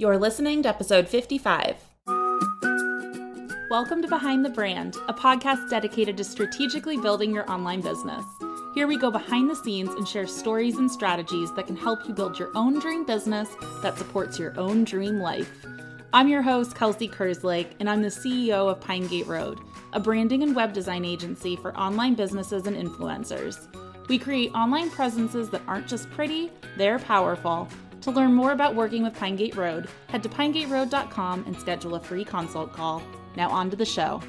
You're listening to episode 55. Welcome to Behind the Brand, a podcast dedicated to strategically building your online business. Here we go behind the scenes and share stories and strategies that can help you build your own dream business that supports your own dream life. I'm your host, Kelsey Kerslake, and I'm the CEO of Pinegate Road, a branding and web design agency for online businesses and influencers. We create online presences that aren't just pretty, they're powerful. To learn more about working with Pinegate Road, head to pinegateroad.com and schedule a free consult call. Now, on to the show.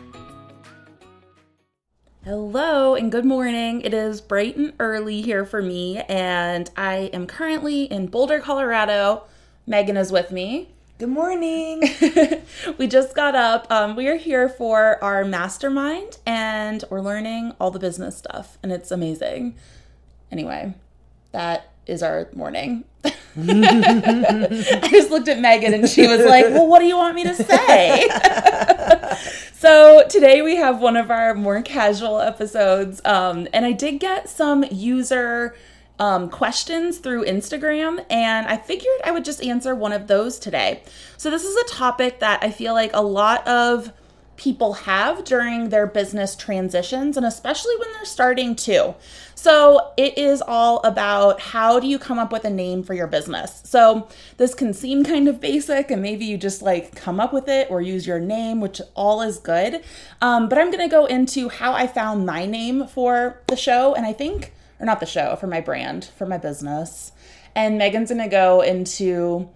Hello and good morning. It is bright and early here for me, and I am currently in Boulder, Colorado. Megan is with me. Good morning. we just got up. Um, we are here for our mastermind and we're learning all the business stuff, and it's amazing. Anyway, that is our morning. I just looked at Megan and she was like, Well, what do you want me to say? so today we have one of our more casual episodes. Um, and I did get some user um, questions through Instagram, and I figured I would just answer one of those today. So, this is a topic that I feel like a lot of people have during their business transitions, and especially when they're starting to. So, it is all about how do you come up with a name for your business. So, this can seem kind of basic, and maybe you just like come up with it or use your name, which all is good. Um, but I'm going to go into how I found my name for the show, and I think or not the show, for my brand, for my business. And Megan's gonna go into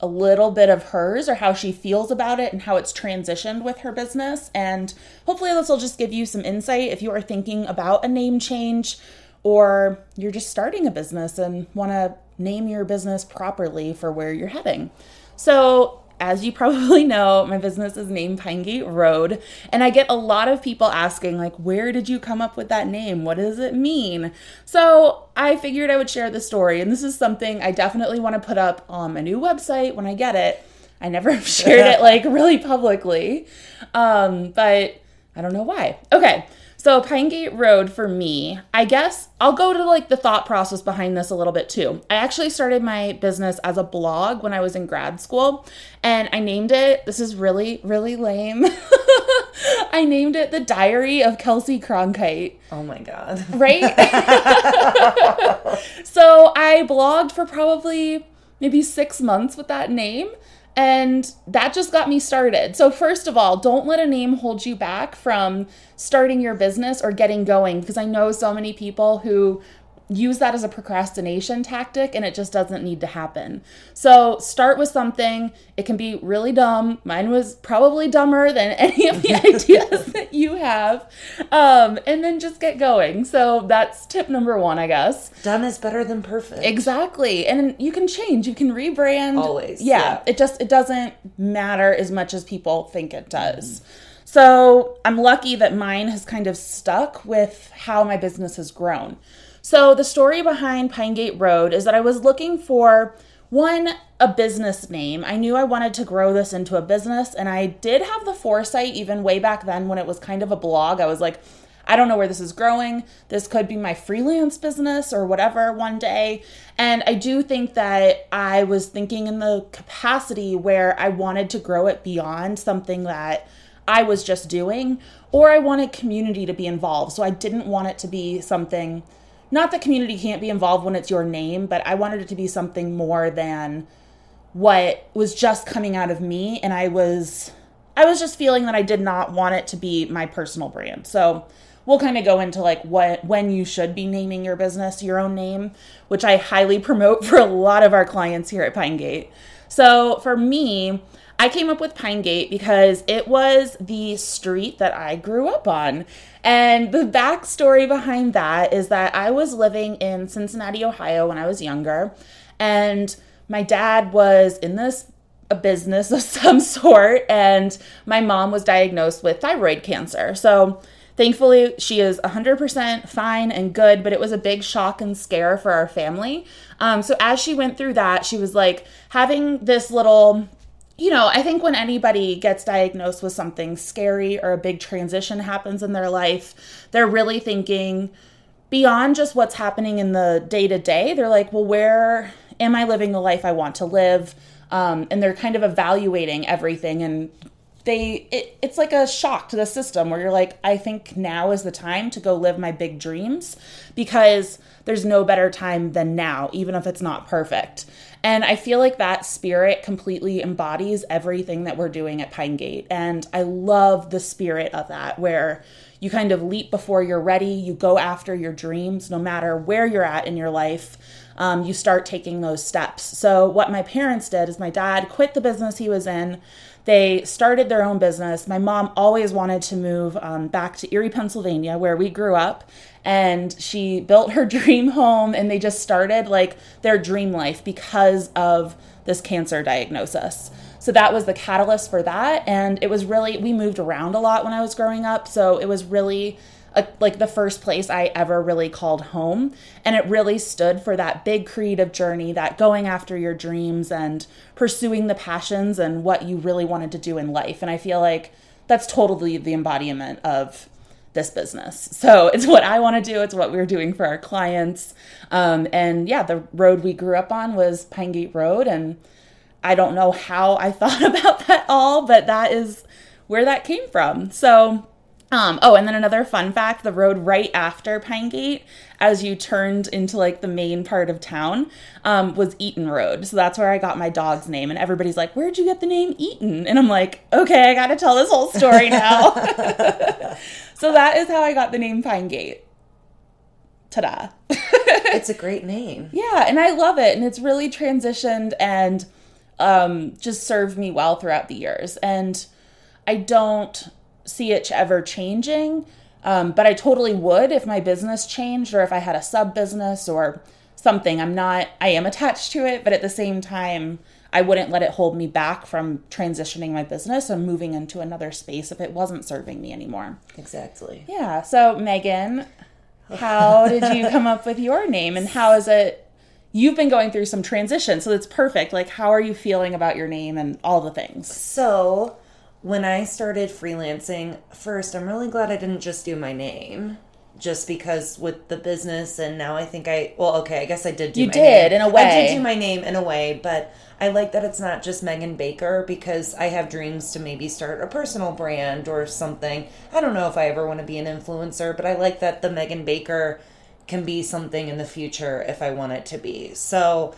a little bit of hers or how she feels about it and how it's transitioned with her business. And hopefully, this will just give you some insight if you are thinking about a name change or you're just starting a business and want to name your business properly for where you're heading. So, as you probably know, my business is named Pinegate Road, and I get a lot of people asking, like, where did you come up with that name? What does it mean? So I figured I would share the story, and this is something I definitely want to put up on my new website when I get it. I never have shared it like really publicly, um, but I don't know why. Okay, so Pinegate Road for me, I guess I'll go to like the thought process behind this a little bit too. I actually started my business as a blog when I was in grad school and I named it, this is really, really lame. I named it The Diary of Kelsey Cronkite. Oh my God. Right? so I blogged for probably maybe six months with that name. And that just got me started. So, first of all, don't let a name hold you back from starting your business or getting going because I know so many people who use that as a procrastination tactic and it just doesn't need to happen. So start with something. It can be really dumb. Mine was probably dumber than any of the ideas that you have. Um, and then just get going. So that's tip number one, I guess. Done is better than perfect. Exactly. And you can change, you can rebrand. Always. Yeah. yeah. It just it doesn't matter as much as people think it does. Mm-hmm. So I'm lucky that mine has kind of stuck with how my business has grown. So, the story behind Pinegate Road is that I was looking for one, a business name. I knew I wanted to grow this into a business, and I did have the foresight even way back then when it was kind of a blog. I was like, I don't know where this is growing. This could be my freelance business or whatever one day. And I do think that I was thinking in the capacity where I wanted to grow it beyond something that I was just doing, or I wanted community to be involved. So I didn't want it to be something not that community can't be involved when it's your name, but I wanted it to be something more than what was just coming out of me and I was I was just feeling that I did not want it to be my personal brand. So we'll kind of go into like what when you should be naming your business your own name, which I highly promote for a lot of our clients here at Pinegate. So for me, I came up with Pinegate because it was the street that I grew up on. And the backstory behind that is that I was living in Cincinnati, Ohio when I was younger. And my dad was in this a business of some sort and my mom was diagnosed with thyroid cancer. So thankfully she is 100% fine and good, but it was a big shock and scare for our family. Um, so as she went through that, she was like having this little you know, I think when anybody gets diagnosed with something scary or a big transition happens in their life, they're really thinking beyond just what's happening in the day to day. They're like, well, where am I living the life I want to live? Um, and they're kind of evaluating everything and they it, it's like a shock to the system where you're like i think now is the time to go live my big dreams because there's no better time than now even if it's not perfect. And i feel like that spirit completely embodies everything that we're doing at pine gate. And i love the spirit of that where you kind of leap before you're ready you go after your dreams no matter where you're at in your life um, you start taking those steps. So what my parents did is my dad quit the business he was in they started their own business. My mom always wanted to move um, back to Erie, Pennsylvania, where we grew up. And she built her dream home and they just started like their dream life because of this cancer diagnosis. So that was the catalyst for that. And it was really, we moved around a lot when I was growing up. So it was really a, like the first place I ever really called home. And it really stood for that big creative journey, that going after your dreams and pursuing the passions and what you really wanted to do in life. And I feel like that's totally the embodiment of this business. So it's what I want to do. It's what we're doing for our clients. Um, and yeah, the road we grew up on was Pine Gate Road. And I don't know how I thought about that all, but that is where that came from. So um, oh, and then another fun fact the road right after Pine Gate, as you turned into like the main part of town, um, was Eaton Road. So that's where I got my dog's name. And everybody's like, Where'd you get the name Eaton? And I'm like, Okay, I got to tell this whole story now. so that is how I got the name Pine Gate. Ta da. it's a great name. Yeah, and I love it. And it's really transitioned and um, just served me well throughout the years. And I don't see it ever changing. Um, but I totally would if my business changed or if I had a sub business or something. I'm not, I am attached to it, but at the same time, I wouldn't let it hold me back from transitioning my business and moving into another space if it wasn't serving me anymore. Exactly. Yeah. So, Megan, how did you come up with your name and how is it? You've been going through some transition, so it's perfect. Like, how are you feeling about your name and all the things? So, when I started freelancing, first, I'm really glad I didn't just do my name. Just because with the business, and now I think I well, okay, I guess I did do. You my did name. in a way. I did do my name in a way, but I like that it's not just Megan Baker because I have dreams to maybe start a personal brand or something. I don't know if I ever want to be an influencer, but I like that the Megan Baker can be something in the future if I want it to be. So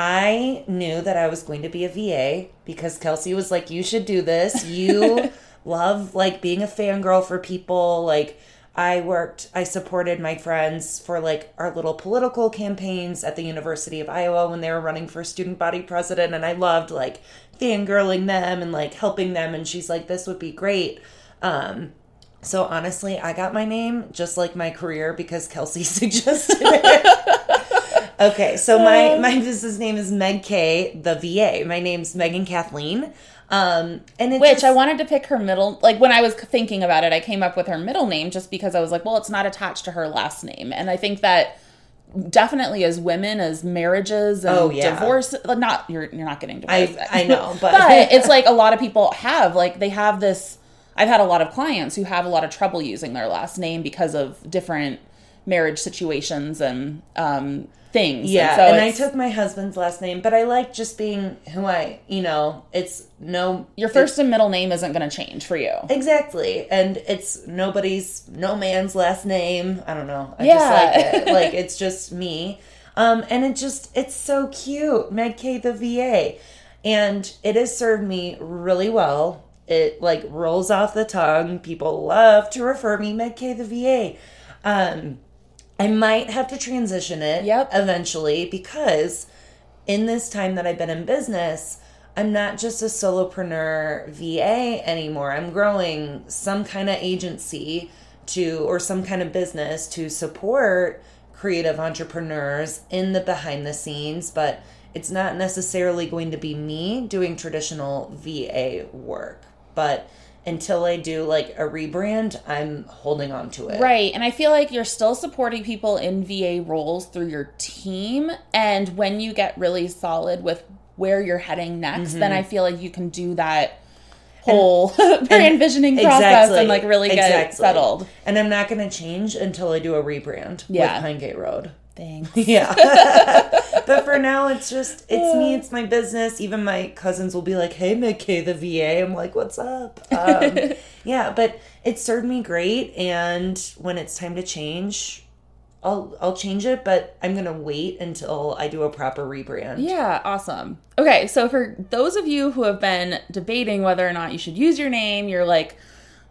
I knew that I was going to be a VA because Kelsey was like, You should do this. You love like being a fangirl for people. Like, I worked, I supported my friends for like our little political campaigns at the University of Iowa when they were running for student body president. And I loved like fangirling them and like helping them. And she's like, This would be great. Um, so honestly, I got my name just like my career because Kelsey suggested it. Okay, so my Um, my business name is Meg K, the VA. My name's Megan Kathleen. Um, and it Which just, I wanted to pick her middle, like when I was thinking about it, I came up with her middle name just because I was like, well, it's not attached to her last name. And I think that definitely as women, as marriages and Oh, yeah. divorce, not, you're, you're not getting I- divorced. I know, but- but it's like a lot of people have, like, they have this. I've had a lot of clients who have a lot of trouble using their last name because of different marriage situations and um, things. yeah. so And, I took my husband's last name, but I like just being who I. You know, it's no your first and middle name isn't going to change for you. Exactly. And it's nobody's, no man's last name. I don't know. I Yeah. just like it. Like, it's just me. Um, and it just, it's so cute. Meg K, the VA. And it has served me really well. It like rolls off the tongue. People love to refer me Meg K, the VA. Um, I might have to transition it Yep. eventually because in this time that I've been in business, I'm not just a solopreneur VA anymore. I'm growing some kind of agency to, or some kind of business to support creative entrepreneurs in the behind the scenes, but it's not necessarily going to be me doing traditional VA work. But until I do like a rebrand, I'm holding on to it. Right. And I feel like you're still supporting people in VA roles through your team. And when you get really solid with where you're heading next, then Mm-hmm. I feel like you can do that whole envisioning process Exactly. and like really get Exactly. settled. And I'm not going to change until I do a rebrand Yeah. with Pine Gate Road. Thanks. Yeah. but for now, it's just it's me. It's my business. Even my cousins will be like, "Hey, Meg K, the VA." I'm like, "What's up?" Um, yeah, but it served me great. And when it's time to change, I'll I'll change it, but I'm gonna wait until I do a proper rebrand. Yeah, awesome. Okay, so for those of you who have been debating whether or not you should use your name, you're like,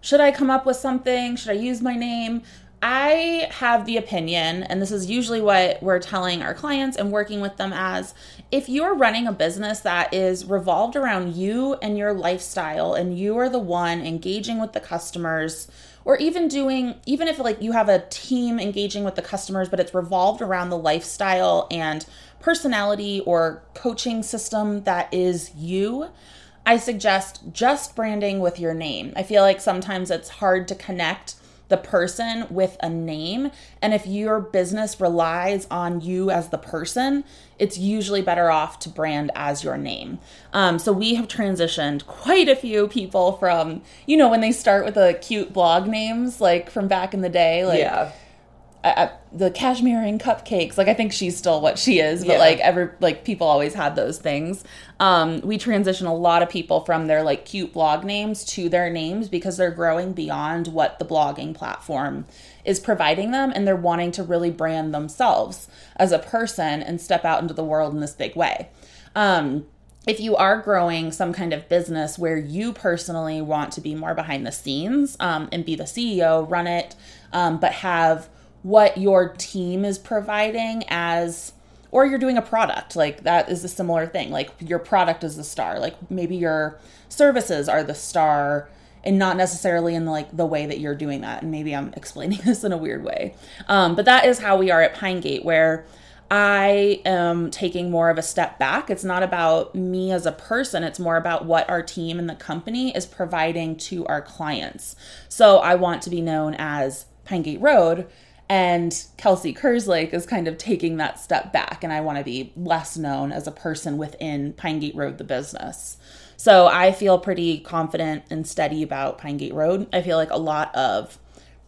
should I come up with something? Should I use my name? I have the opinion, and this is usually what we're telling our clients and working with them as if you're running a business that is revolved around you and your lifestyle, and you are the one engaging with the customers, or even doing, even if like you have a team engaging with the customers, but it's revolved around the lifestyle and personality or coaching system that is you. I suggest just branding with your name. I feel like sometimes it's hard to connect the person with a name. And if your business relies on you as the person, it's usually better off to brand as your name. Um, so we have transitioned quite a few people from, you know, when they start with the cute blog names, like from back in the day, like. Yeah. I, the cashmere and cupcakes like i think she's still what she is but Yeah. like every like people always had those things um we transition a lot of people from their like cute blog names to their names because they're growing beyond what the blogging platform is providing them and they're wanting to really brand themselves as a person and step out into the world in this big way um if you are growing some kind of business where you personally want to be more behind the scenes um, and be the CEO, run it, um, but have what your team is providing as, or you're doing a product, like that is a similar thing. Like your product is the star, like maybe your services are the star and not necessarily in like the way that you're doing that and maybe i'm explaining this in a weird way um, but that is how we are at pine gate where I am taking more of a step back. It's not about me as a person, it's more about what our team and the company is providing to our clients. So I want to be known as Pine Gate Road, and Kelsey Kerslake is kind of taking that step back, and I want to be less known as a person within Pine Gate Road, the business. So I feel pretty confident and steady about Pine Gate Road. I feel like a lot of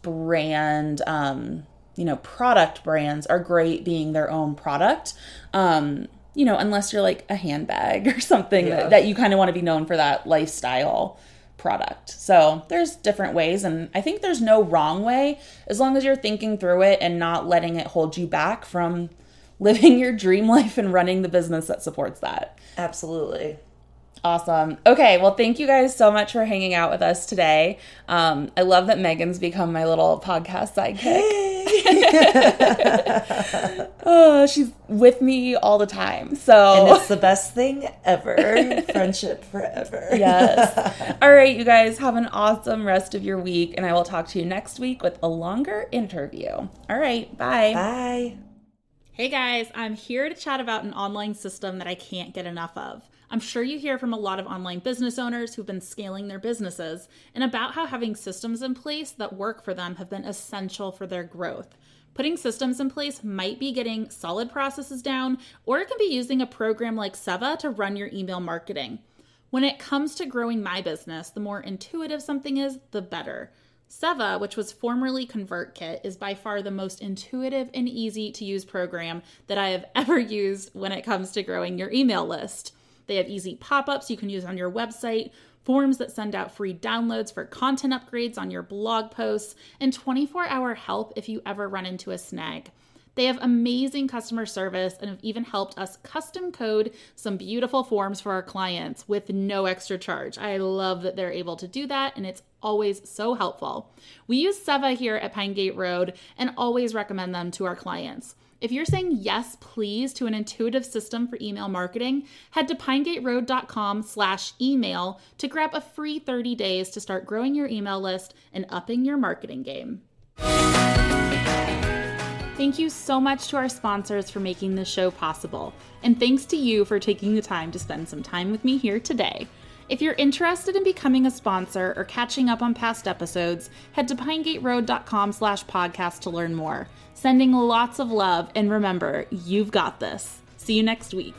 brand um you know product brands are great being their own product um you know unless you're like a handbag or something Yeah. that, that you kind of want to be known for that lifestyle product so there's different ways and i think there's no wrong way as long as you're thinking through it and not letting it hold you back from living your dream life and running the business that supports that Absolutely. Awesome. Okay, well, thank you guys so much for hanging out with us today. Um, I love that Megan's become my little podcast sidekick. Oh, she's with me all the time. And So, it's the best thing ever. Friendship forever. yes. All right, you guys have an awesome rest of your week, and I will talk to you next week with a longer interview. All right, bye. Bye. Hey guys, I'm here to chat about an online system that I can't get enough of. I'm sure you hear from a lot of online business owners who've been scaling their businesses and about how having systems in place that work for them have been essential for their growth. Putting systems in place might be getting solid processes down, or it can be using a program like Seva to run your email marketing. When it comes to growing my business, the more intuitive something is, the better. Seva, which was formerly ConvertKit, is by far the most intuitive and easy to use program that I have ever used when it comes to growing your email list. They have easy pop ups you can use on your website, forms that send out free downloads for content upgrades on your blog posts, and 24 hour help if you ever run into a snag. They have amazing customer service and have even helped us custom code some beautiful forms for our clients with no extra charge. I love that they're able to do that and it's always so helpful. We use Seva here at Pine Gate Road and always recommend them to our clients. If you're saying yes, please, to an intuitive system for email marketing, head to pinegateroad.com slash email to grab a free 30 days to start growing your email list and upping your marketing game. Thank you so much to our sponsors for making this show possible. And thanks to you for taking the time to spend some time with me here today. If you're interested in becoming a sponsor or catching up on past episodes, head to pinegateroad.com slash podcast to learn more. Sending lots of love, and remember, you've got this. See you next week.